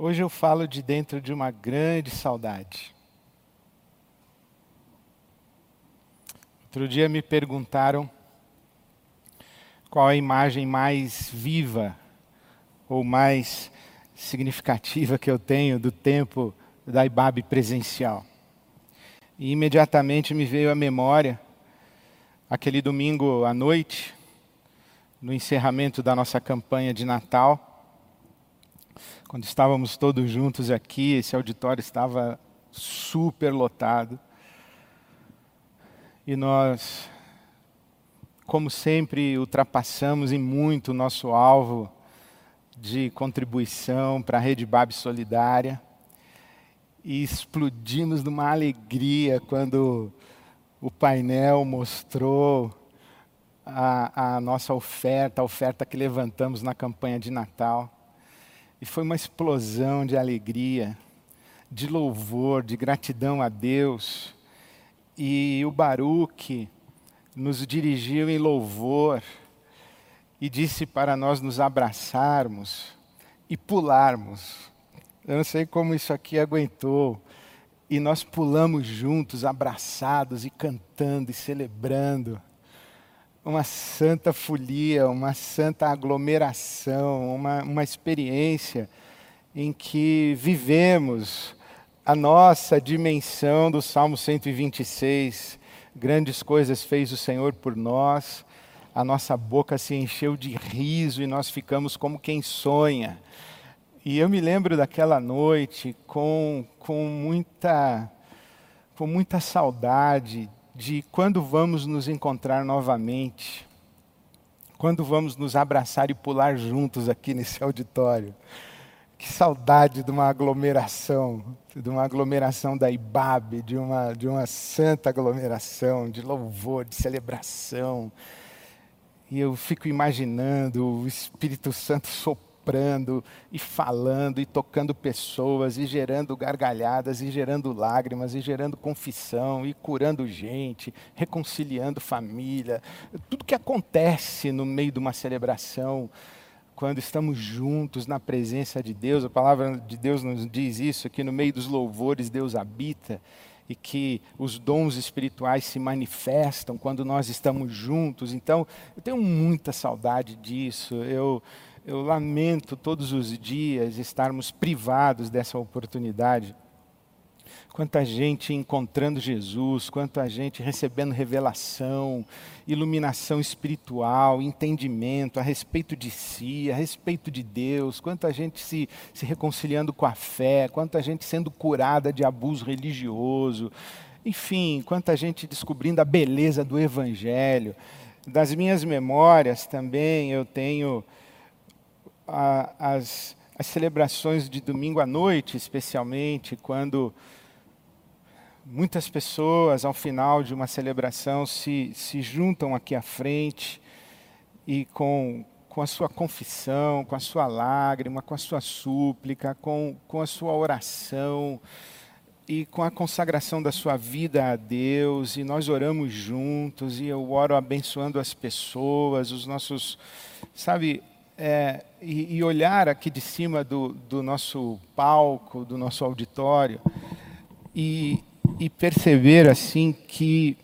Hoje eu falo de dentro de uma grande saudade. Outro dia me perguntaram qual a imagem mais viva ou mais significativa que eu tenho do tempo da IBAB presencial. E imediatamente me veio à memória aquele domingo à noite, no encerramento da nossa campanha de Natal, quando estávamos todos juntos aqui, esse auditório estava super lotado. E nós, como sempre, ultrapassamos em muito o nosso alvo de contribuição para a Rede Bab Solidária e explodimos numa alegria quando o painel mostrou a, a, nossa oferta, a oferta que levantamos na campanha de Natal. E foi uma explosão de alegria, de louvor, de gratidão a Deus. E o Baruque nos dirigiu em louvor e disse para nós nos abraçarmos e pularmos. Eu não sei como isso aqui aguentou. E nós pulamos juntos, abraçados e cantando e celebrando. Uma santa folia, uma santa aglomeração, uma, uma experiência em que vivemos a nossa dimensão do Salmo 126. Grandes coisas fez o Senhor por nós a nossa boca se encheu de riso e nós ficamos como quem sonha. E eu me lembro daquela noite com, com, muita, com muita saudade de quando vamos nos encontrar novamente, quando vamos nos abraçar e pular juntos aqui nesse auditório. Que saudade de uma aglomeração, de uma aglomeração da IBAB, de uma, de uma santa aglomeração, de louvor, de celebração, e eu fico imaginando o Espírito Santo soprando e falando e tocando pessoas e gerando gargalhadas e gerando lágrimas e gerando confissão e curando gente, reconciliando família. Tudo que acontece no meio de uma celebração quando estamos juntos na presença de Deus, a palavra de Deus nos diz isso, que no meio dos louvores Deus habita e que os dons espirituais se manifestam quando nós estamos juntos. Então, eu tenho muita saudade disso. Eu, eu lamento todos os dias estarmos privados dessa oportunidade. Quanta gente encontrando Jesus, quanta gente recebendo revelação, iluminação espiritual, entendimento a respeito de si, a respeito de Deus, quanta gente se, se reconciliando com a fé, quanta gente sendo curada de abuso religioso, enfim, quanta gente descobrindo a beleza do Evangelho. Das minhas memórias também eu tenho a, as, as celebrações de domingo à noite, especialmente, quando Muitas pessoas, ao final de uma celebração, se, se juntam aqui à frente e com, com a sua confissão, com a sua lágrima, com a sua súplica, com, com a sua oração e com a consagração da sua vida a Deus, e nós oramos juntos, e eu oro abençoando as pessoas, os nossos, sabe, é, e, e, olhar aqui de cima do, do nosso palco, do nosso auditório, e, e perceber assim que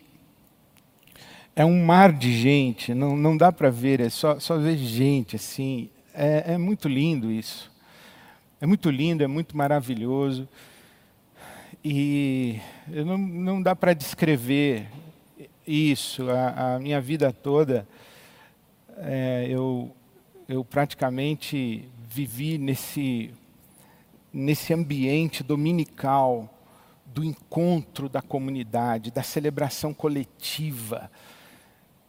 é um mar de gente, não, não dá para ver, é só, só ver gente assim. É, é muito lindo isso. É muito lindo, é muito maravilhoso. E não, não dá para descrever isso. A, a, minha vida toda, é, eu, eu praticamente vivi nesse, nesse ambiente dominical do encontro da comunidade, da celebração coletiva.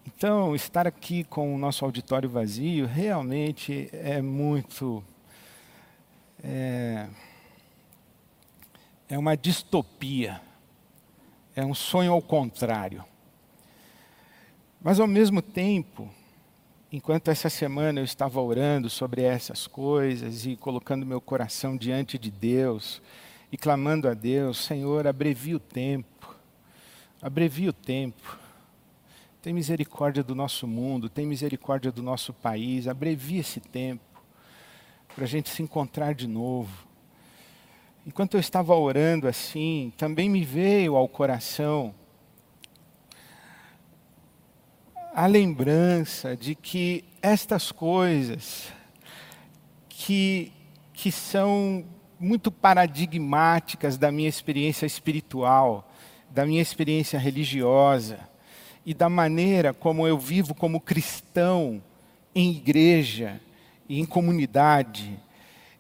Então, estar aqui com o nosso auditório vazio realmente é muito. É, é uma distopia, é um sonho ao contrário. Mas, ao mesmo tempo, enquanto essa semana eu estava orando sobre essas coisas e colocando meu coração diante de Deus, e clamando a Deus: Senhor, abrevia o tempo, abrevia o tempo. Tem misericórdia do nosso mundo, tem misericórdia do nosso país, abrevia esse tempo, para a gente se encontrar de novo. enquanto eu estava orando assim, também me veio ao coração a lembrança de que estas coisas que, que são muito paradigmáticas da minha experiência espiritual, da minha experiência religiosa e da maneira como eu vivo como cristão em igreja e em comunidade,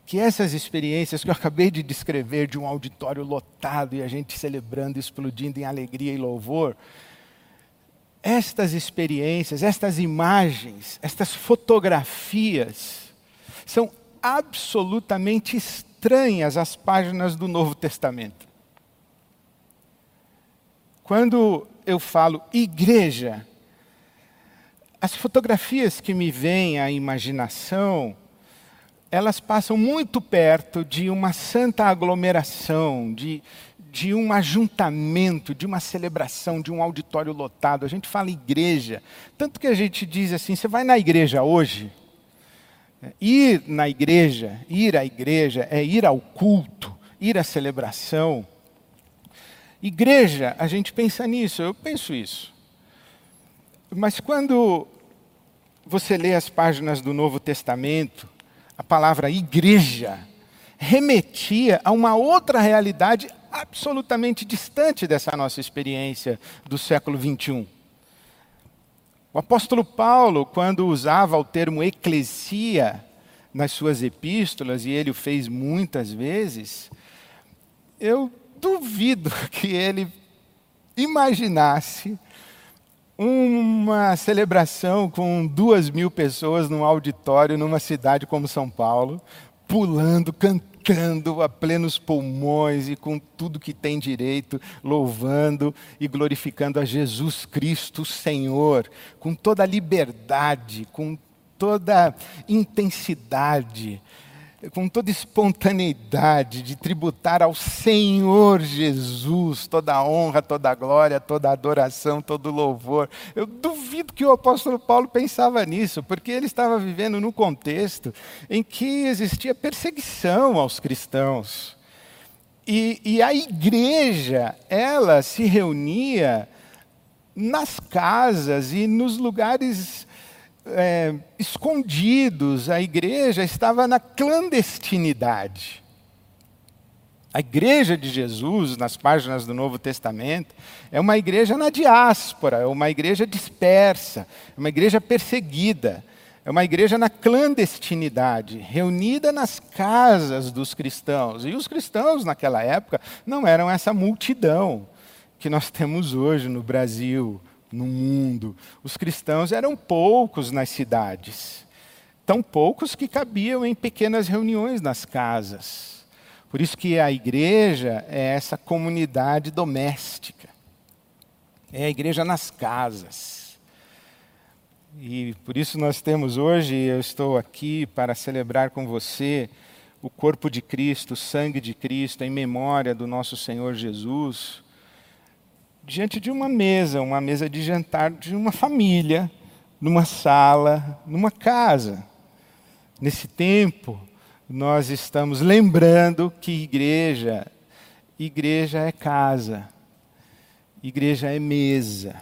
que essas experiências que eu acabei de descrever de um auditório lotado e a gente celebrando, explodindo em alegria e louvor, estas experiências, estas imagens, estas fotografias são absolutamente estranhas às páginas do Novo Testamento. Quando eu falo igreja, as fotografias que me vêm à imaginação elas passam muito perto de uma santa aglomeração, de, de um ajuntamento, de uma celebração, de um auditório lotado. A gente fala igreja. Tanto que a gente diz assim: você vai na igreja hoje? Ir na igreja, ir à igreja, é ir ao culto, ir à celebração. Igreja, a gente pensa nisso, eu penso isso. Mas quando você lê as páginas do Novo Testamento, a palavra igreja remetia a uma outra realidade absolutamente distante dessa nossa experiência do século 21. O apóstolo Paulo, quando usava o termo eclesia nas suas epístolas, e ele o fez muitas vezes, eu duvido que ele imaginasse uma celebração com duas mil pessoas num auditório numa cidade como São Paulo, pulando, cantando a plenos pulmões e com tudo que tem direito, louvando e glorificando a Jesus Cristo, Senhor, com toda a liberdade, com toda intensidade com toda espontaneidade de tributar ao Senhor Jesus toda a honra, toda a glória, toda a adoração, todo o louvor. Eu duvido que o apóstolo Paulo pensava nisso, porque ele estava vivendo num contexto em que existia perseguição aos cristãos. E, e a igreja, ela se reunia nas casas e nos lugares é, escondidos, a igreja estava na clandestinidade. A igreja de Jesus, nas páginas do Novo Testamento, é uma igreja na diáspora, é uma igreja dispersa, é uma igreja perseguida, é uma igreja na clandestinidade, reunida nas casas dos cristãos. E os cristãos, naquela época, não eram essa multidão que nós temos hoje no Brasil, no mundo. Os cristãos eram poucos nas cidades, tão poucos que cabiam em pequenas reuniões nas casas. Por isso que a igreja é essa comunidade doméstica. É a igreja nas casas. E por isso nós temos hoje, eu estou aqui para celebrar com você o corpo de Cristo, o sangue de Cristo, em memória do nosso Senhor Jesus diante de uma mesa, uma mesa de jantar de uma família, numa sala, numa casa. Nesse tempo, nós estamos lembrando que igreja, igreja é casa, igreja é mesa,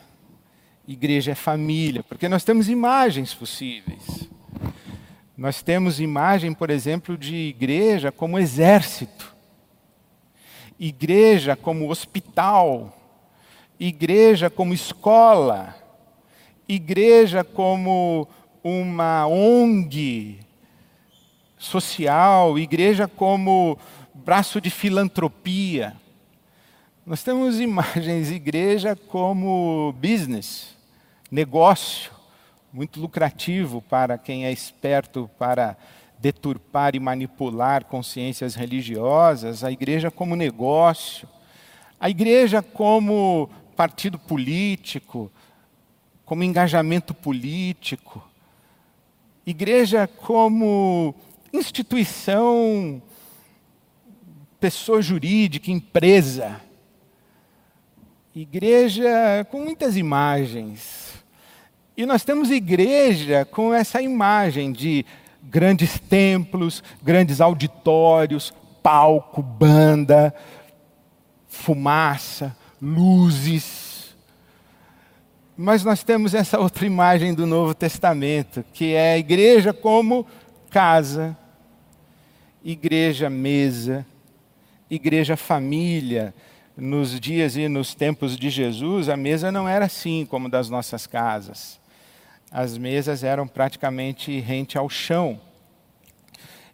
igreja é família, porque nós temos imagens possíveis. Nós temos imagem, por exemplo, de igreja como exército, igreja como hospital, igreja como escola, igreja como uma ONG social, igreja como braço de filantropia. Nós temos imagens igreja como business, negócio, muito lucrativo para quem é esperto para deturpar e manipular consciências religiosas, a igreja como negócio, a igreja como partido político, como engajamento político, igreja como instituição, pessoa jurídica, empresa. Igreja com muitas imagens. E nós temos igreja com essa imagem de grandes templos, grandes auditórios, palco, banda, fumaça, luzes. Mas nós temos essa outra imagem do Novo Testamento, que é a igreja como casa, igreja mesa, igreja família. Nos dias e nos tempos de Jesus, a mesa não era assim como das nossas casas. As mesas eram praticamente rente ao chão.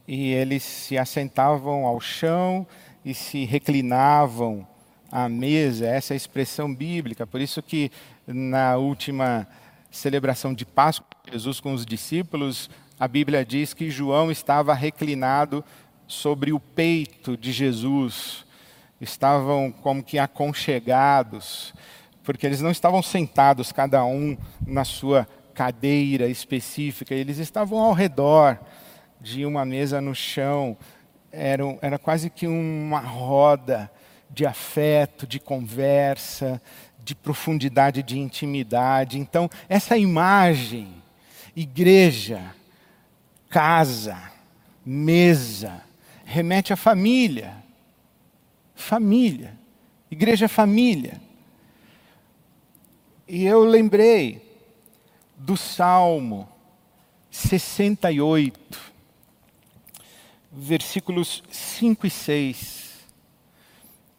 E eles se assentavam ao chão e se reclinavam à mesa, essa é a expressão bíblica. Por isso que na última celebração de Páscoa, Jesus com os discípulos, a Bíblia diz que João estava reclinado sobre o peito de Jesus. Estavam como que aconchegados, porque eles não estavam sentados cada um na sua cadeira específica, eles estavam ao redor de uma mesa no chão, era, era quase que uma roda de afeto, de conversa, de profundidade, de intimidade. Então, essa imagem, igreja, casa, mesa, remete à família. Família. Igreja é família. E eu lembrei do Salmo 68 versículos 5 e 6.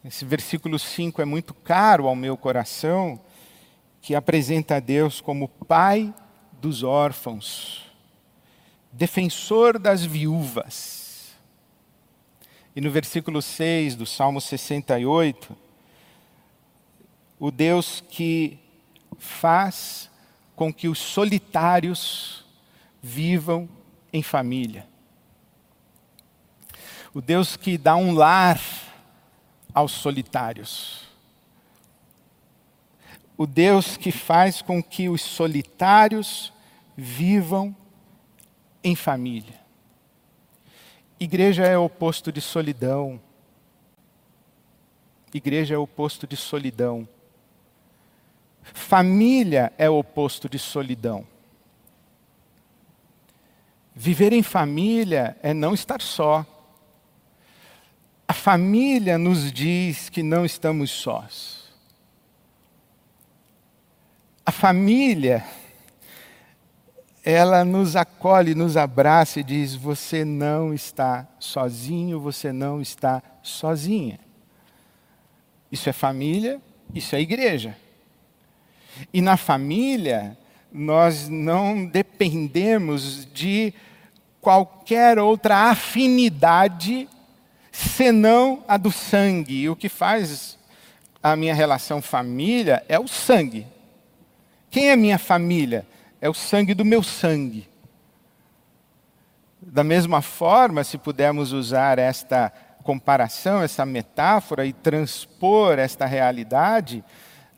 Esse versículo 5 é muito caro ao meu coração, que apresenta a Deus como Pai dos órfãos, defensor das viúvas. E no versículo 6 do Salmo 68, o Deus que faz com que os solitários vivam em família o Deus que dá um lar aos solitários. O Deus que faz com que os solitários vivam em família. Igreja é o oposto de solidão. Igreja é o oposto de solidão. Família é o oposto de solidão. Viver em família é não estar só. A família nos diz que não estamos sós. A família, ela nos acolhe, nos abraça e diz: Você não está sozinho, você não está sozinha. Isso é família, isso é igreja. E na família, nós não dependemos de qualquer outra afinidade senão a do sangue. E o que faz a minha relação família é o sangue. Quem é minha família? É o sangue do meu sangue. Da mesma forma, se pudermos usar esta comparação, essa metáfora e transpor esta realidade,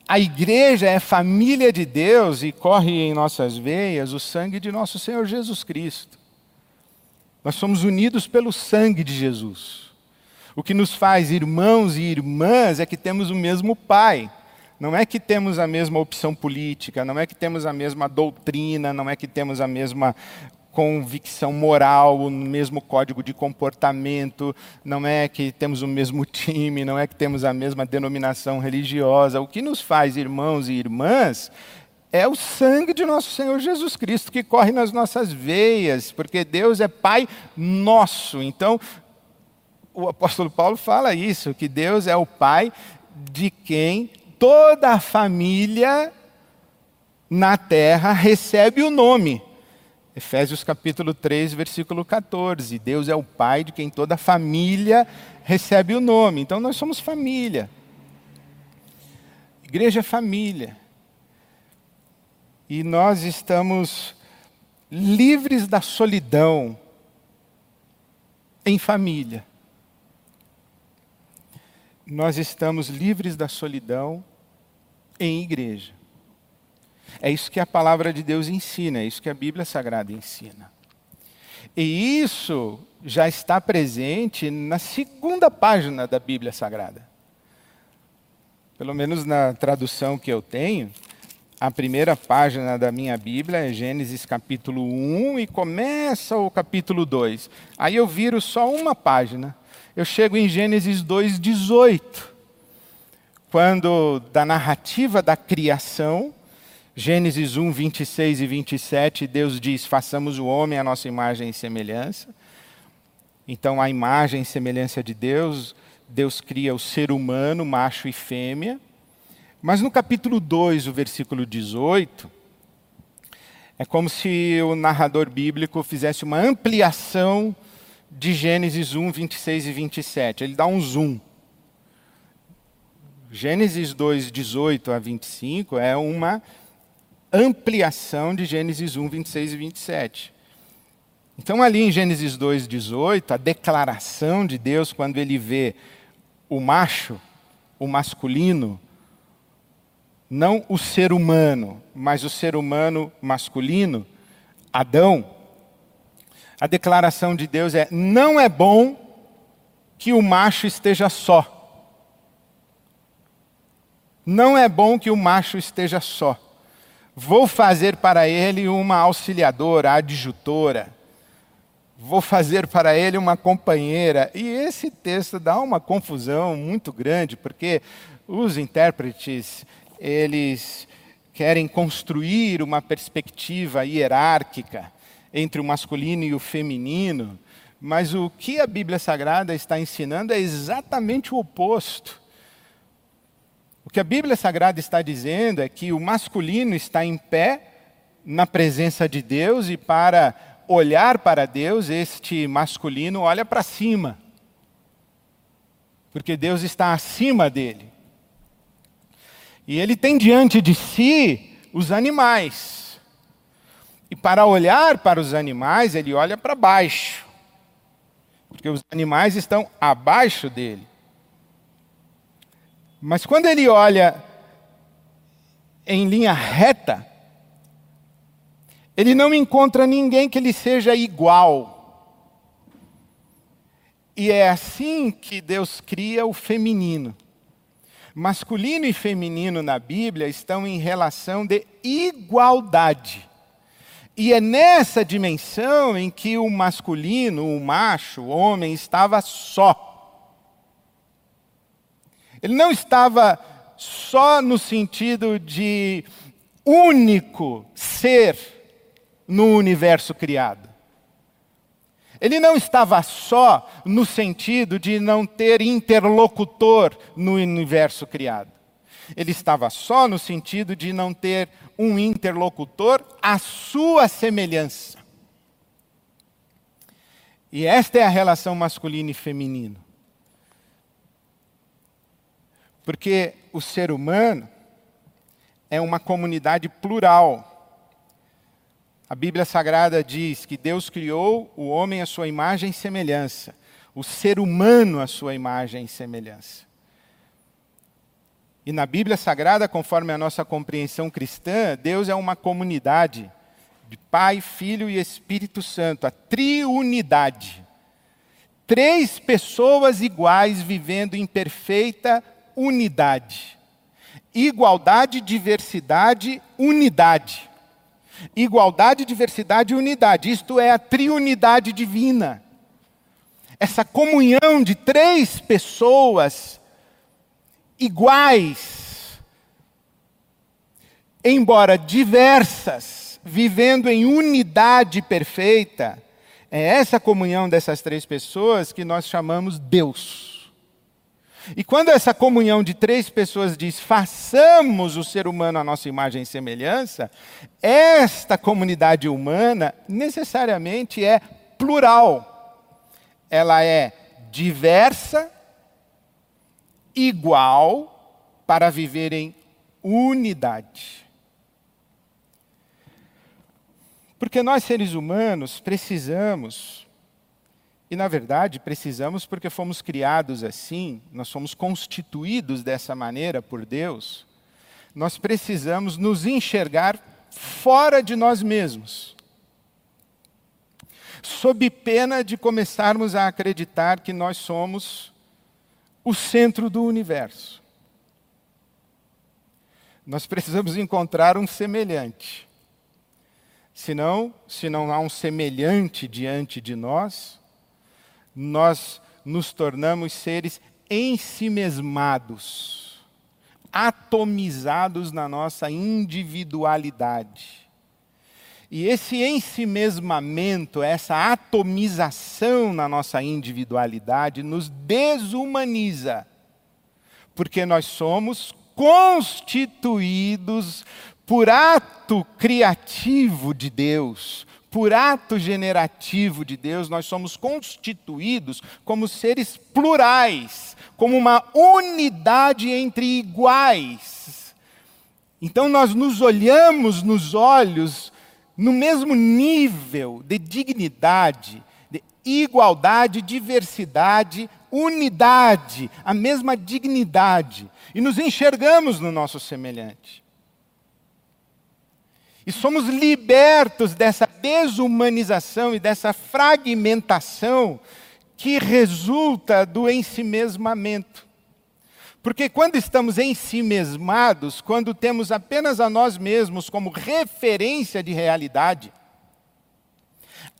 a igreja é família de Deus e corre em nossas veias o sangue de nosso Senhor Jesus Cristo. Nós somos unidos pelo sangue de Jesus. O que nos faz irmãos e irmãs é que temos o mesmo Pai. Não é que temos a mesma opção política, não é que temos a mesma doutrina, não é que temos a mesma convicção moral, o mesmo código de comportamento, não é que temos o mesmo time, não é que temos a mesma denominação religiosa. O que nos faz irmãos e irmãs é o sangue de nosso Senhor Jesus Cristo que corre nas nossas veias, porque Deus é Pai nosso. Então, o apóstolo Paulo fala isso, que Deus é o Pai de quem toda a família na terra recebe o nome. Efésios capítulo 3, versículo 14. Deus é o Pai de quem toda a família recebe o nome. Então nós somos família. Igreja é família. E nós estamos livres da solidão em família nós estamos livres da solidão em igreja. É isso que a palavra de Deus ensina, é isso que a Bíblia Sagrada ensina. E isso já está presente na segunda página da Bíblia Sagrada. Pelo menos na tradução que eu tenho, a primeira página da minha Bíblia é Gênesis capítulo 1 e começa o capítulo 2. Aí eu viro só uma página eu chego em Gênesis 2:18, quando da narrativa da criação, Gênesis 1, 26 e 27, Deus diz: façamos o homem à nossa imagem e semelhança. Então, a imagem e semelhança de Deus, Deus cria o ser humano, macho e fêmea. Mas no capítulo 2, o versículo 18, é como se o narrador bíblico fizesse uma ampliação de Gênesis 1, 26 e 27. Ele dá um zoom. Gênesis 2, 18 a 25 é uma ampliação de Gênesis 1, 26 e 27. Então, ali em Gênesis 2, 18, a declaração de Deus, quando ele vê o macho, o masculino, não o ser humano, mas o ser humano masculino, Adão, a declaração de Deus é: não é bom que o macho esteja só. Não é bom que o macho esteja só. Vou fazer para ele uma auxiliadora, adjutora. Vou fazer para ele uma companheira. E esse texto dá uma confusão muito grande, porque os intérpretes, eles querem construir uma perspectiva hierárquica entre o masculino e o feminino, mas o que a Bíblia Sagrada está ensinando é exatamente o oposto. O que a Bíblia Sagrada está dizendo é que o masculino está em pé na presença de Deus e para olhar para Deus, este masculino olha para cima. Porque Deus está acima dele. E ele tem diante de si os animais. E para olhar para os animais, ele olha para baixo. Porque os animais estão abaixo dele. Mas quando ele olha em linha reta, ele não encontra ninguém que lhe seja igual. E é assim que Deus cria o feminino. Masculino e feminino na Bíblia estão em relação de igualdade. E é nessa dimensão em que o masculino, o macho, o homem, estava só. Ele não estava só no sentido de único ser no universo criado. Ele não estava só no sentido de não ter interlocutor no universo criado. Ele estava só no sentido de não ter um interlocutor à sua semelhança. E esta é a relação masculino e feminino. Porque o ser humano é uma comunidade plural. A Bíblia Sagrada diz que Deus criou o homem à sua imagem e semelhança, o ser humano à sua imagem e semelhança. E na Bíblia Sagrada, conforme a nossa compreensão cristã, Deus é uma comunidade de Pai, Filho e Espírito Santo, a triunidade. Três pessoas iguais vivendo em perfeita unidade. Igualdade, diversidade, unidade. Igualdade, diversidade e unidade. Isto é a triunidade divina. Essa comunhão de três pessoas iguais, embora diversas, vivendo em unidade perfeita, é essa comunhão dessas três pessoas que nós chamamos Deus. E quando essa comunhão de três pessoas diz, façamos o ser humano à nossa imagem e semelhança, esta comunidade humana necessariamente é plural. Ela é diversa, igual para viver em unidade. Porque nós, seres humanos, precisamos, e na verdade precisamos porque fomos criados assim, nós somos constituídos dessa maneira por Deus, nós precisamos nos enxergar fora de nós mesmos. Sob pena de começarmos a acreditar que nós somos o centro do universo. Nós precisamos encontrar um semelhante. Senão, se não há um semelhante diante de nós, nós nos tornamos seres ensimesmados, atomizados na nossa individualidade. E esse ensimesmamento, essa atomização na nossa individualidade, nos desumaniza, porque nós somos constituídos por ato criativo de Deus, por ato generativo de Deus, nós somos constituídos como seres plurais, como uma unidade entre iguais. Então nós nos olhamos nos olhos no mesmo nível de dignidade, de igualdade, diversidade, unidade, a mesma dignidade, e nos enxergamos no nosso semelhante. E somos libertos dessa desumanização e dessa fragmentação que resulta do ensimesmamento. Porque quando estamos ensimesmados, quando temos apenas a nós mesmos como referência de realidade,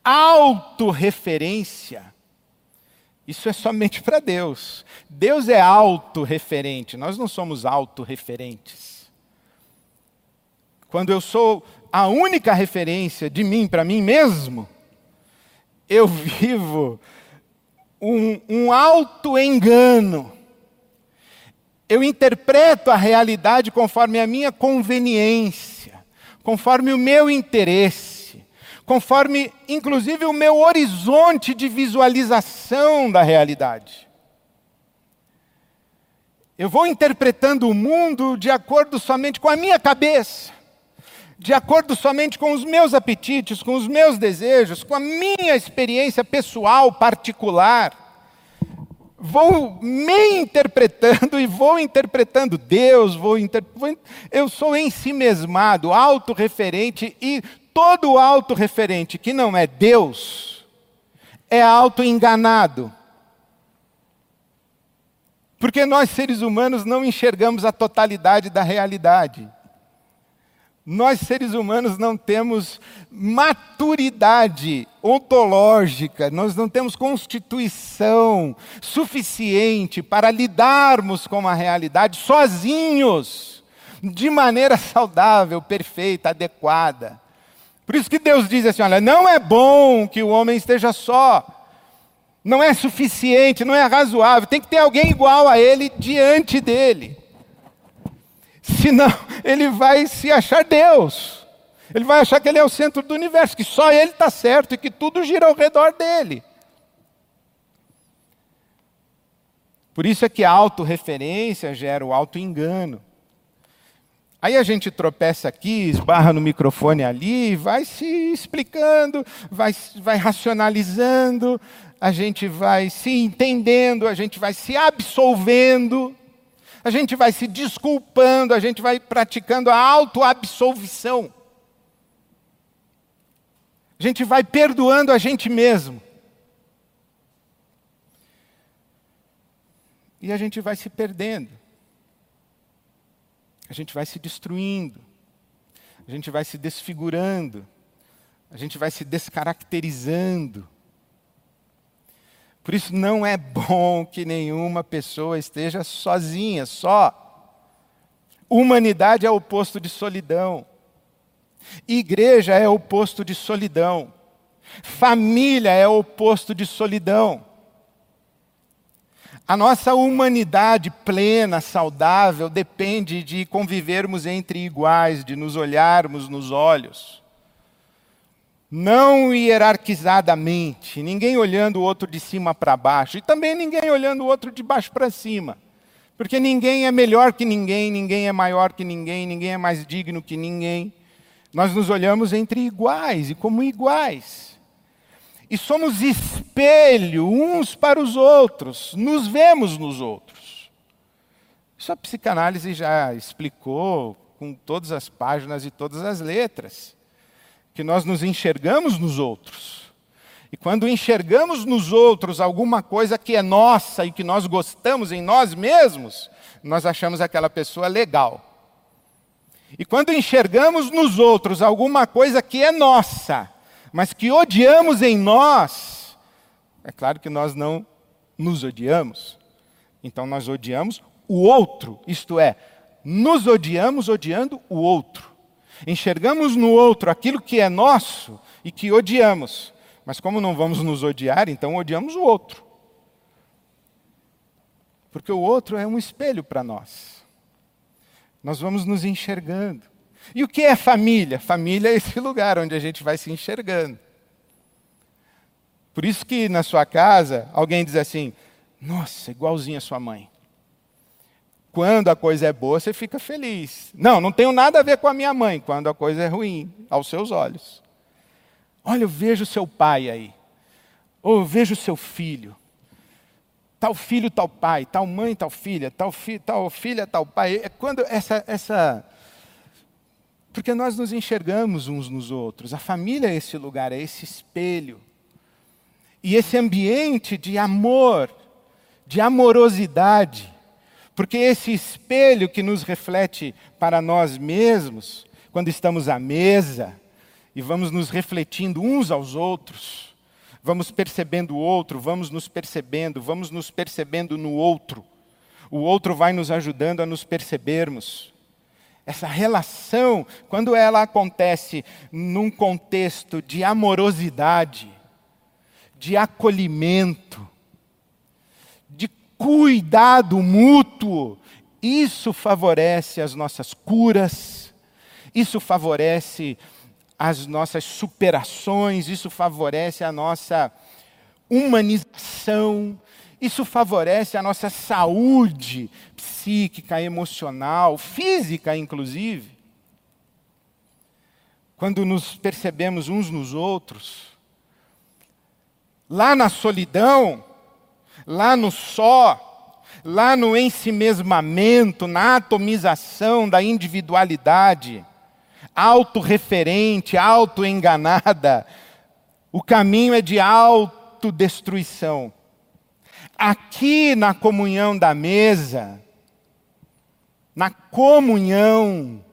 autorreferência, isso é somente para Deus. Deus é autorreferente, nós não somos autorreferentes. Quando eu sou a única referência de mim para mim mesmo, eu vivo um, um auto-engano eu interpreto a realidade conforme a minha conveniência, conforme o meu interesse, conforme, inclusive, o meu horizonte de visualização da realidade. Eu vou interpretando o mundo de acordo somente com a minha cabeça, de acordo somente com os meus apetites, com os meus desejos, com a minha experiência pessoal particular vou me interpretando e vou interpretando Deus, vou, inter... eu sou em si mesmado, autorreferente e todo autorreferente que não é Deus é auto-enganado. Porque nós seres humanos não enxergamos a totalidade da realidade. Nós, seres humanos, não temos maturidade ontológica, nós não temos constituição suficiente para lidarmos com a realidade sozinhos, de maneira saudável, perfeita, adequada. Por isso que Deus diz assim: olha, não é bom que o homem esteja só, não é suficiente, não é razoável, tem que ter alguém igual a ele diante dele. Senão, ele vai se achar Deus. Ele vai achar que ele é o centro do universo, que só ele está certo e que tudo gira ao redor dele. Por isso é que a autorreferência gera o auto-engano. Aí a gente tropeça aqui, esbarra no microfone ali, vai se explicando, vai, vai racionalizando, a gente vai se entendendo, a gente vai se absolvendo a gente vai se desculpando, a gente vai praticando a autoabsolvição. A gente vai perdoando a gente mesmo. E a gente vai se perdendo. A gente vai se destruindo. A gente vai se desfigurando. A gente vai se descaracterizando. Por isso não é bom que nenhuma pessoa esteja sozinha, só. Humanidade é o oposto de solidão. Igreja é o oposto de solidão. Família é o oposto de solidão. A nossa humanidade plena, saudável, depende de convivermos entre iguais, de nos olharmos nos olhos não hierarquizadamente, ninguém olhando o outro de cima para baixo, e também ninguém olhando o outro de baixo para cima. Porque ninguém é melhor que ninguém, ninguém é maior que ninguém, ninguém é mais digno que ninguém. Nós nos olhamos entre iguais e como iguais. E somos espelho uns para os outros, nos vemos nos outros. Isso a psicanálise já explicou com todas as páginas e todas as letras que nós nos enxergamos nos outros. E quando enxergamos nos outros alguma coisa que é nossa e que nós gostamos em nós mesmos, nós achamos aquela pessoa legal. E quando enxergamos nos outros alguma coisa que é nossa, mas que odiamos em nós, é claro que nós não nos odiamos, então nós odiamos o outro, isto é, nos odiamos odiando o outro. Enxergamos no outro aquilo que é nosso e que odiamos. Mas como não vamos nos odiar, então odiamos o outro. Porque o outro é um espelho para nós. Nós vamos nos enxergando. E o que é família? Família é esse lugar onde a gente vai se enxergando. Por isso que na sua casa alguém diz assim: "Nossa, igualzinho a sua mãe". Quando a coisa é boa, você fica feliz. Não, não tenho nada a ver com a minha mãe, quando a coisa é ruim, aos seus olhos. Olha, eu vejo seu pai aí. Ou eu vejo seu filho. Tal filho, tal pai, tal mãe, tal filha, tal, fi, tal filha, tal pai. É quando essa, essa. Porque nós nos enxergamos uns nos outros. A família é esse lugar, é esse espelho. E esse ambiente de amor, de amorosidade, porque esse espelho que nos reflete para nós mesmos, quando estamos à mesa e vamos nos refletindo uns aos outros, vamos percebendo o outro, vamos nos percebendo, vamos nos percebendo no outro. O outro vai nos ajudando a nos percebermos. Essa relação, quando ela acontece num contexto de amorosidade, de acolhimento, cuidado mútuo, isso favorece as nossas curas, isso favorece as nossas superações, isso favorece a nossa humanização, isso favorece a nossa saúde psíquica, emocional, física, inclusive. Quando nos percebemos uns nos outros, lá na solidão, lá no só, lá no ensimesmamento, na atomização da individualidade, autorreferente, autoenganada, o caminho é de autodestruição. Aqui na comunhão da mesa, na comunhão,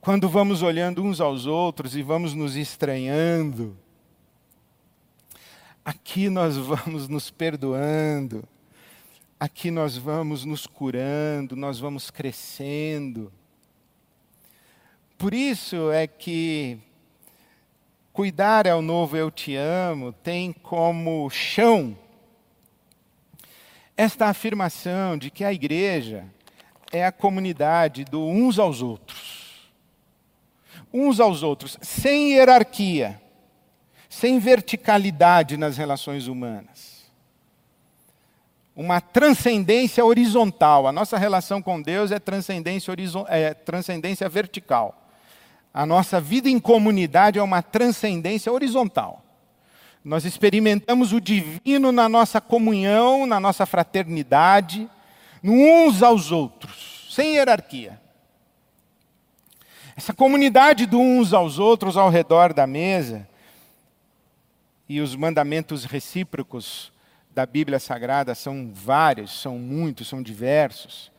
quando vamos olhando uns aos outros e vamos nos estranhando, Aqui nós vamos nos perdoando, aqui nós vamos nos curando, nós vamos crescendo. Por isso é que cuidar ao novo eu te amo tem como chão esta afirmação de que a igreja é a comunidade do uns aos outros. Uns aos outros, sem hierarquia sem verticalidade nas relações humanas. Uma transcendência horizontal. A nossa relação com Deus é transcendência, é transcendência vertical. A nossa vida em comunidade é uma transcendência horizontal. Nós experimentamos o divino na nossa comunhão, na nossa fraternidade, uns aos outros, sem hierarquia. Essa comunidade do uns aos outros ao redor da mesa e os mandamentos recíprocos da Bíblia Sagrada são vários, são muitos, são diversos.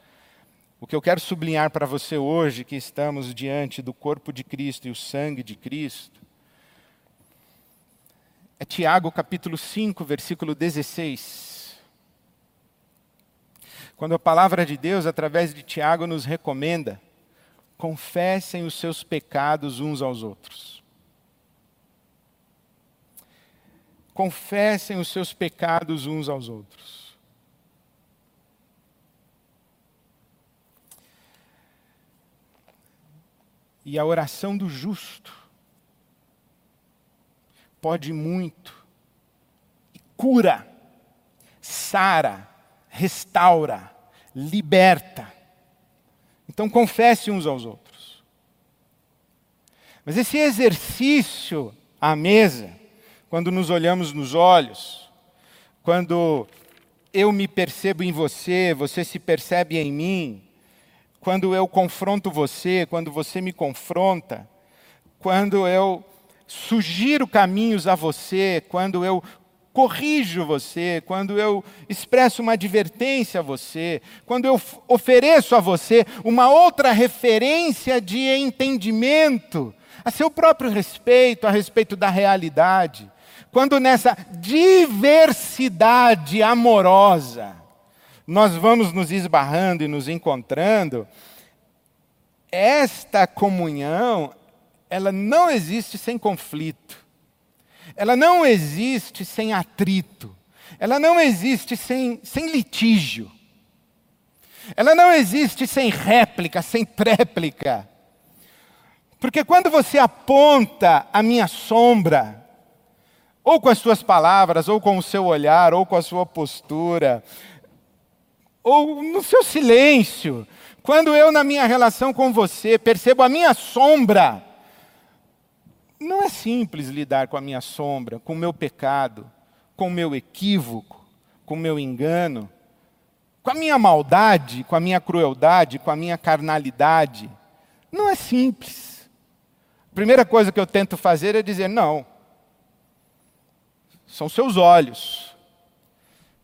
O que eu quero sublinhar para você hoje, que estamos diante do corpo de Cristo e o sangue de Cristo, é Tiago capítulo 5, versículo 16. Quando a palavra de Deus, através de Tiago, nos recomenda: confessem os seus pecados uns aos outros confessem os seus pecados uns aos outros. E a oração do justo pode muito, cura, sara, restaura, liberta. Então confesse uns aos outros. Mas esse exercício à mesa, quando nos olhamos nos olhos, quando eu me percebo em você, você se percebe em mim, quando eu confronto você, quando você me confronta, quando eu sugiro caminhos a você, quando eu corrijo você, quando eu expresso uma advertência a você, quando eu ofereço a você uma outra referência de entendimento a seu próprio respeito, a respeito da realidade, quando nessa diversidade amorosa nós vamos nos esbarrando e nos encontrando, esta comunhão, ela não existe sem conflito. Ela não existe sem atrito. Ela não existe sem, sem litígio. Ela não existe sem réplica, sem tréplica. Porque quando você aponta a minha sombra, ou com as suas palavras, ou com o seu olhar, ou com a sua postura, ou no seu silêncio, quando eu, na minha relação com você, percebo a minha sombra, não é simples lidar com a minha sombra, com o meu pecado, com o meu equívoco, com o meu engano, com a minha maldade, com a minha crueldade, com a minha carnalidade. Não é simples. A primeira coisa que eu tento fazer é dizer: não. São seus olhos.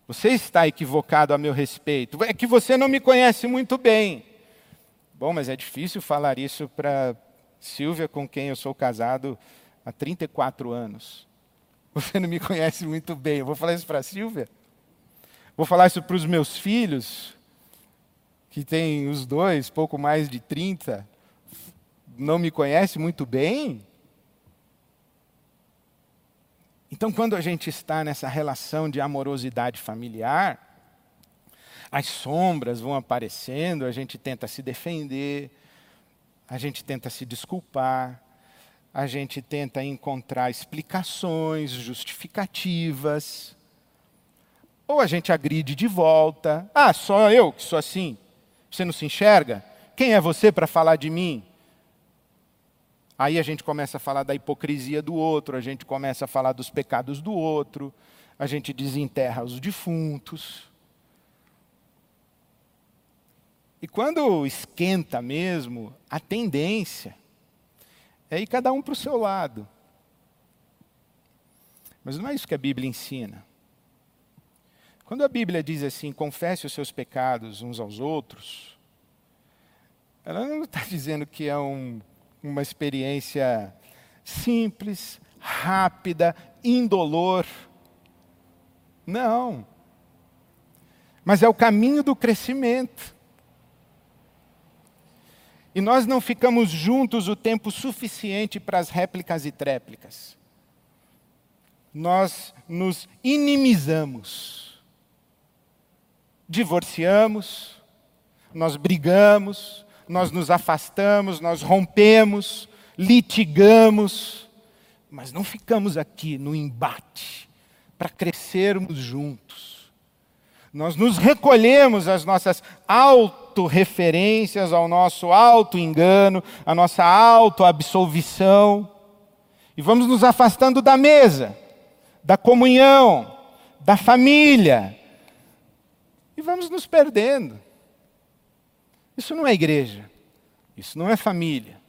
Você está equivocado a meu respeito. É que você não me conhece muito bem. Bom, mas é difícil falar isso para Silvia, com quem eu sou casado há 34 anos. Você não me conhece muito bem. Eu vou falar isso para Silvia? Vou falar isso para os meus filhos, que têm os dois, pouco mais de 30, não me conhece muito bem? Então, quando a gente está nessa relação de amorosidade familiar, as sombras vão aparecendo, a gente tenta se defender, a gente tenta se desculpar, a gente tenta encontrar explicações, justificativas, ou a gente agride de volta. Ah, só eu que sou assim. Você não se enxerga? Quem é você para falar de mim? Aí a gente começa a falar da hipocrisia do outro, a gente começa a falar dos pecados do outro, a gente desenterra os defuntos. E quando esquenta mesmo, a tendência é ir cada um para o seu lado. Mas não é isso que a Bíblia ensina. Quando a Bíblia diz assim, confesse os seus pecados uns aos outros, ela não está dizendo que é um uma experiência simples, rápida, indolor. Não. Mas é o caminho do crescimento. E nós não ficamos juntos o tempo suficiente para as réplicas e tréplicas. Nós nos inimizamos, divorciamos, nós brigamos, nós nos afastamos, nós rompemos, litigamos, mas não ficamos aqui no embate para crescermos juntos. Nós nos recolhemos às nossas autorreferências, ao nosso auto-engano, à nossa auto-absolvição, e vamos nos afastando da mesa, da comunhão, da família, e vamos nos perdendo. Isso não é igreja. Isso não é família.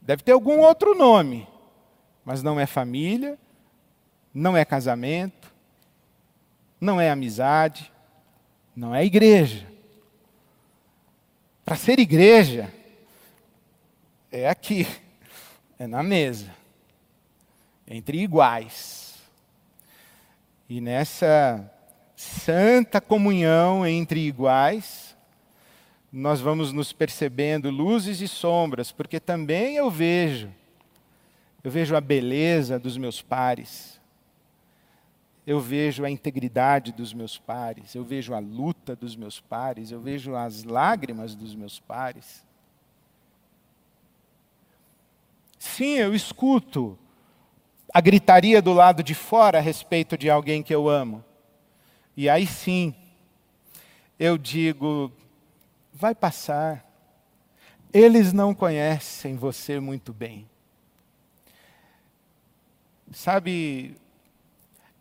Deve ter algum outro nome, mas não é família, não é casamento, não é amizade, não é igreja. Para ser igreja, é aqui, é na mesa, entre iguais. E nessa santa comunhão entre iguais, nós vamos nos percebendo luzes e sombras, porque também eu vejo, eu vejo a beleza dos meus pares, eu vejo a integridade dos meus pares, eu vejo a luta dos meus pares, eu vejo as lágrimas dos meus pares. Sim, eu escuto a gritaria do lado de fora a respeito de alguém que eu amo. E aí sim, eu digo, vai passar. Eles não conhecem você muito bem. Sabe,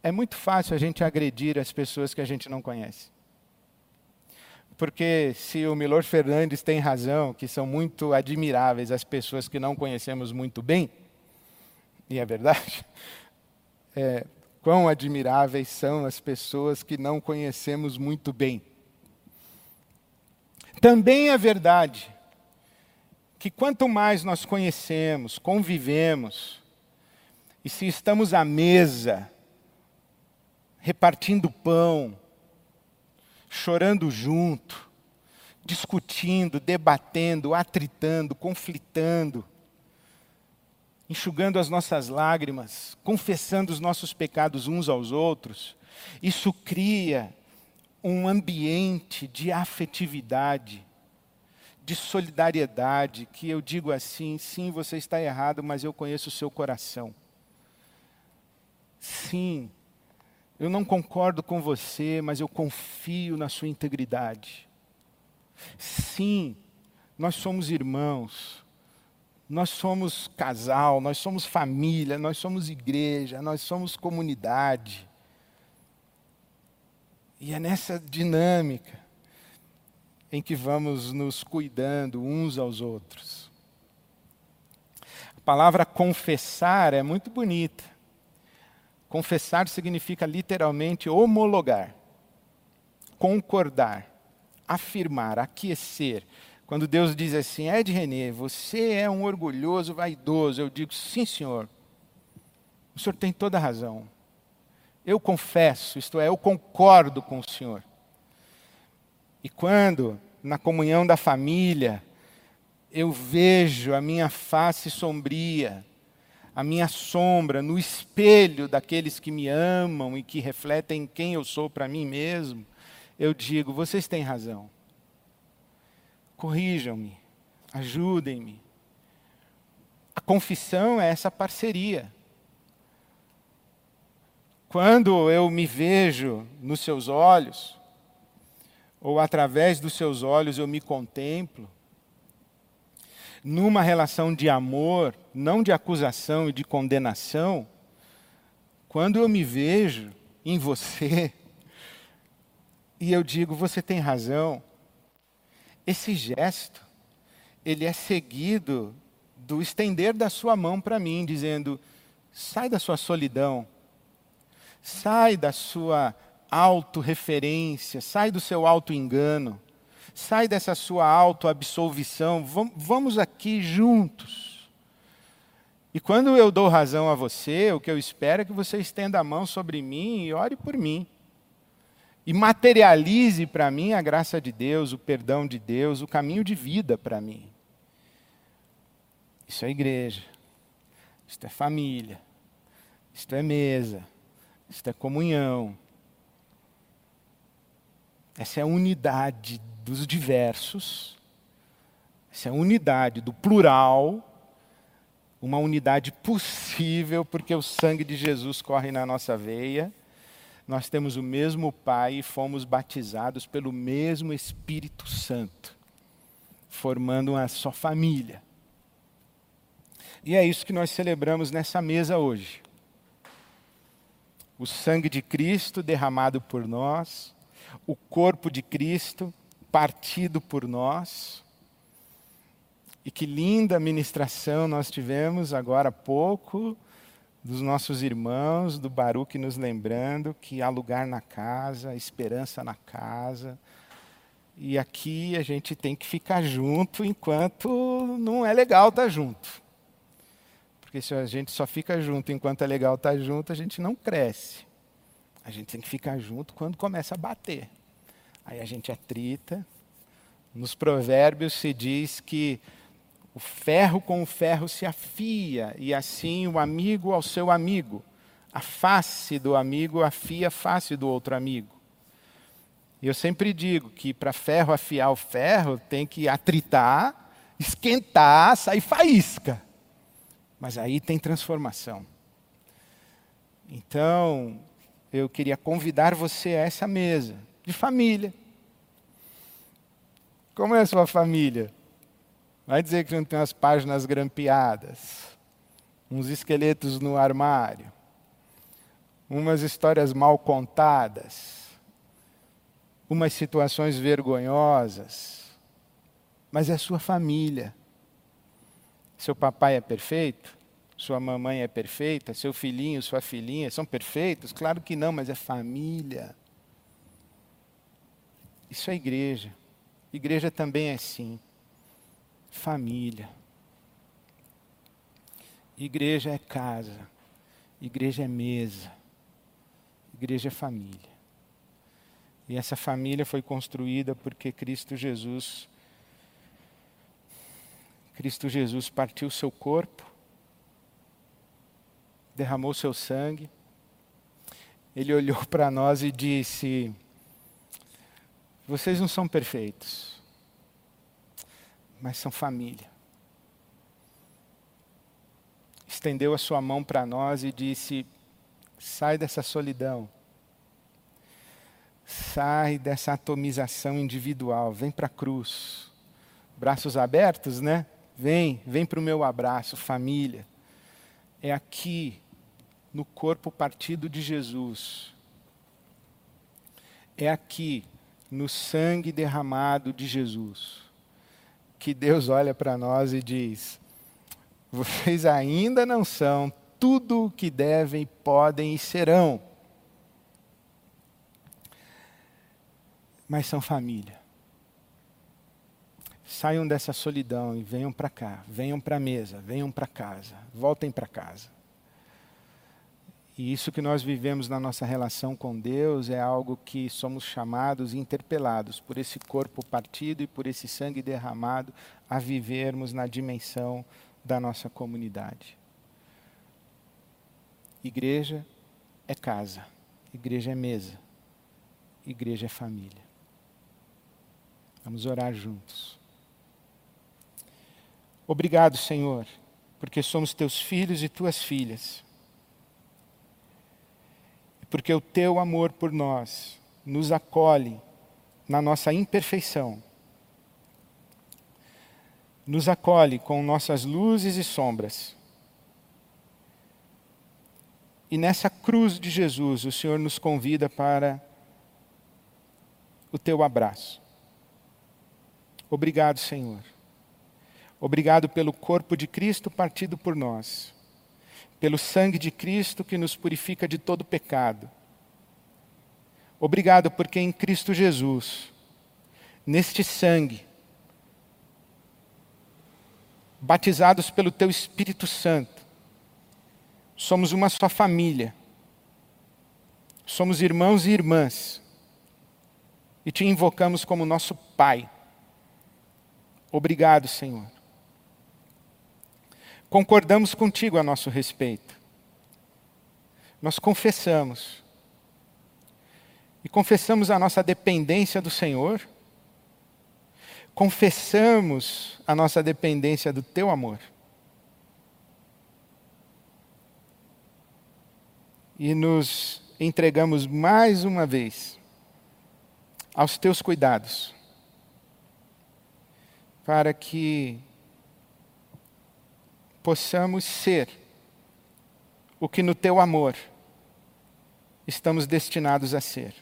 é muito fácil a gente agredir as pessoas que a gente não conhece. Porque se o Milor Fernandes tem razão, que são muito admiráveis as pessoas que não conhecemos muito bem, e é verdade, é, quão admiráveis são as pessoas que não conhecemos muito bem. Também é verdade que quanto mais nós conhecemos, convivemos, E se estamos à mesa, repartindo pão, chorando junto, discutindo, debatendo, atritando, conflitando, enxugando as nossas lágrimas, confessando os nossos pecados uns aos outros, isso cria um ambiente de afetividade, de solidariedade, que eu digo assim: sim, você está errado, mas eu conheço o seu coração. Sim, eu não concordo com você, mas eu confio na sua integridade. Sim, nós somos irmãos, nós somos casal, nós somos família, nós somos igreja, nós somos comunidade. E é nessa dinâmica em que vamos nos cuidando uns aos outros. A palavra confessar é muito bonita. Confessar significa literalmente homologar, concordar, afirmar, aquecer. Quando Deus diz assim, Ed René, você é um orgulhoso, vaidoso, eu digo, sim, senhor. O senhor tem toda a razão. Eu confesso, isto é, eu concordo com o senhor. E quando, na comunhão da família, eu vejo a minha face sombria, a minha sombra no espelho daqueles que me amam e que refletem quem eu sou para mim mesmo, eu digo: vocês têm razão. Corrijam-me, ajudem-me. A confissão é essa parceria. Quando eu me vejo nos seus olhos, ou através dos seus olhos eu me contemplo, numa relação de amor, não de acusação e de condenação, quando eu me vejo em você e eu digo, você tem razão, esse gesto, ele é seguido do estender da sua mão para mim, dizendo: sai da sua solidão, sai da sua autorreferência, sai do seu auto-engano, sai dessa sua auto-absolvição, vamos aqui juntos. E quando eu dou razão a você, o que eu espero é que você estenda a mão sobre mim e ore por mim. E materialize para mim a graça de Deus, o perdão de Deus, o caminho de vida para mim. Isso é igreja. Isto é família. Isto é mesa. Isto é comunhão. Essa é a unidade dos diversos, essa é a unidade do plural, uma unidade possível, porque o sangue de Jesus corre na nossa veia. Nós temos o mesmo Pai e fomos batizados pelo mesmo Espírito Santo, formando uma só família. E é isso que nós celebramos nessa mesa hoje. O sangue de Cristo derramado por nós, o corpo de Cristo partido por nós. E que linda ministração nós tivemos agora há pouco dos nossos irmãos, do Baruque nos lembrando que há lugar na casa, esperança na casa. E aqui a gente tem que ficar junto enquanto não é legal estar junto. Porque se a gente só fica junto enquanto é legal estar junto, a gente não cresce. A gente tem que ficar junto quando começa a bater. Aí a gente atrita. Nos provérbios se diz que o ferro com o ferro se afia, e assim o amigo ao seu amigo. A face do amigo afia a face do outro amigo. E eu sempre digo que para ferro afiar o ferro tem que atritar, esquentar, sair faísca. Mas aí tem transformação. Então, eu queria convidar você a essa mesa de família. Como é a sua família? Vai dizer que não tem umas páginas grampeadas, uns esqueletos no armário, umas histórias mal contadas, umas situações vergonhosas, mas é a sua família. Seu papai é perfeito? Sua mamãe é perfeita? Seu filhinho, sua filhinha são perfeitos? Claro que não, mas é família. Isso é igreja. Igreja também é assim. Família. Igreja é casa. Igreja é mesa. Igreja é família. E essa família foi construída porque Cristo Jesus Cristo Jesus partiu seu corpo, derramou seu sangue. Ele olhou para nós e disse: Vocês não são perfeitos, mas são família. Estendeu a sua mão para nós e disse: Sai dessa solidão. Sai dessa atomização individual, vem para a cruz. Braços abertos, né? Vem, vem para o meu abraço, família. É aqui, no corpo partido de Jesus. É aqui, no sangue derramado de Jesus, que Deus olha para nós e diz: vocês ainda não são tudo o que devem, podem e serão. Mas são família. Saiam dessa solidão e venham para cá, venham para a mesa, venham para casa, voltem para casa. E isso que nós vivemos na nossa relação com Deus é algo que somos chamados e interpelados por esse corpo partido e por esse sangue derramado a vivermos na dimensão da nossa comunidade. Igreja é casa, igreja é mesa, igreja é família. Vamos orar juntos. Obrigado, Senhor, porque somos teus filhos e tuas filhas. Porque o teu amor por nós nos acolhe na nossa imperfeição. Nos acolhe com nossas luzes e sombras. E nessa cruz de Jesus, o Senhor nos convida para o teu abraço. Obrigado, Senhor Obrigado pelo corpo de Cristo partido por nós, pelo sangue de Cristo que nos purifica de todo pecado. Obrigado porque em Cristo Jesus, neste sangue, batizados pelo Teu Espírito Santo, somos uma só família, somos irmãos e irmãs, e te invocamos como nosso Pai. Obrigado, Senhor concordamos contigo a nosso respeito. Nós confessamos. E confessamos a nossa dependência do Senhor. Confessamos a nossa dependência do teu amor. E nos entregamos mais uma vez aos teus cuidados, para que possamos ser o que no teu amor estamos destinados a ser.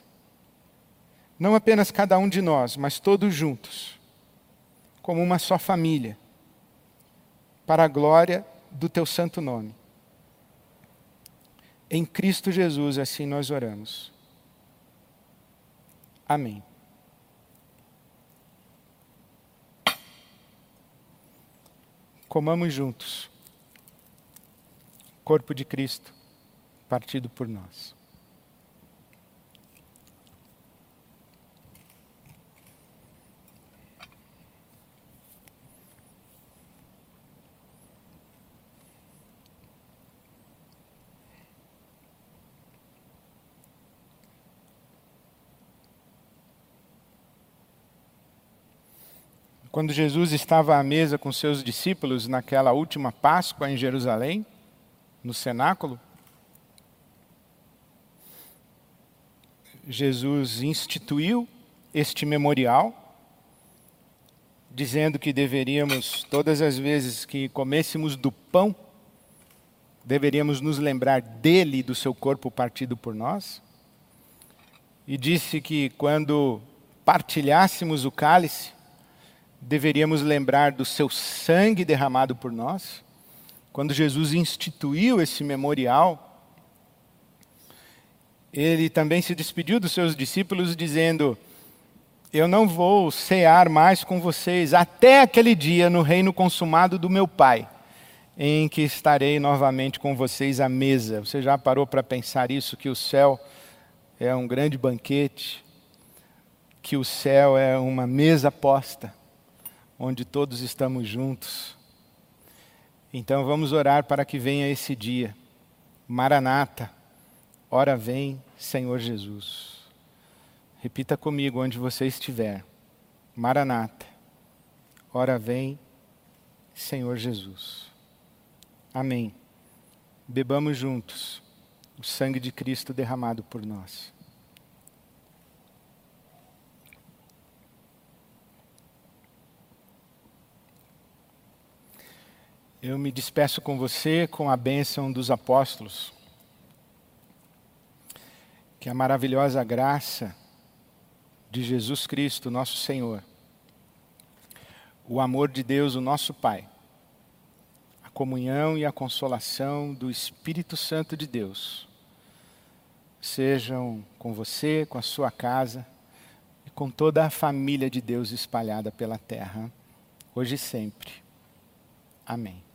Não apenas cada um de nós, mas todos juntos, como uma só família, para a glória do teu santo nome. Em Cristo Jesus, assim nós oramos. Amém. Comamos juntos corpo de Cristo partido por nós. Quando Jesus estava à mesa com seus discípulos naquela última Páscoa em Jerusalém, no cenáculo, Jesus instituiu este memorial, dizendo que deveríamos, todas as vezes que comêssemos do pão, deveríamos nos lembrar dele e do seu corpo partido por nós. E disse que quando partilhássemos o cálice, deveríamos lembrar do seu sangue derramado por nós. Quando Jesus instituiu esse memorial, ele também se despediu dos seus discípulos dizendo: Eu não vou cear mais com vocês até aquele dia no reino consumado do meu Pai. em que estarei novamente com vocês à mesa. Você já parou para pensar isso? Que o céu é um grande banquete, que o céu é uma mesa posta, onde todos estamos juntos. Então vamos orar para que venha esse dia. Maranata, ora vem, Senhor Jesus. Repita comigo onde você estiver. Maranata, ora vem, Senhor Jesus. Amém. Bebamos juntos o sangue de Cristo derramado por nós. Eu me despeço com você com a bênção dos apóstolos. Que a maravilhosa graça de Jesus Cristo, nosso Senhor, o amor de Deus, o nosso Pai, comunhão e a consolação do Espírito Santo de Deus sejam com você, com a sua casa e com toda a família de Deus espalhada pela terra, hoje e sempre. Amém.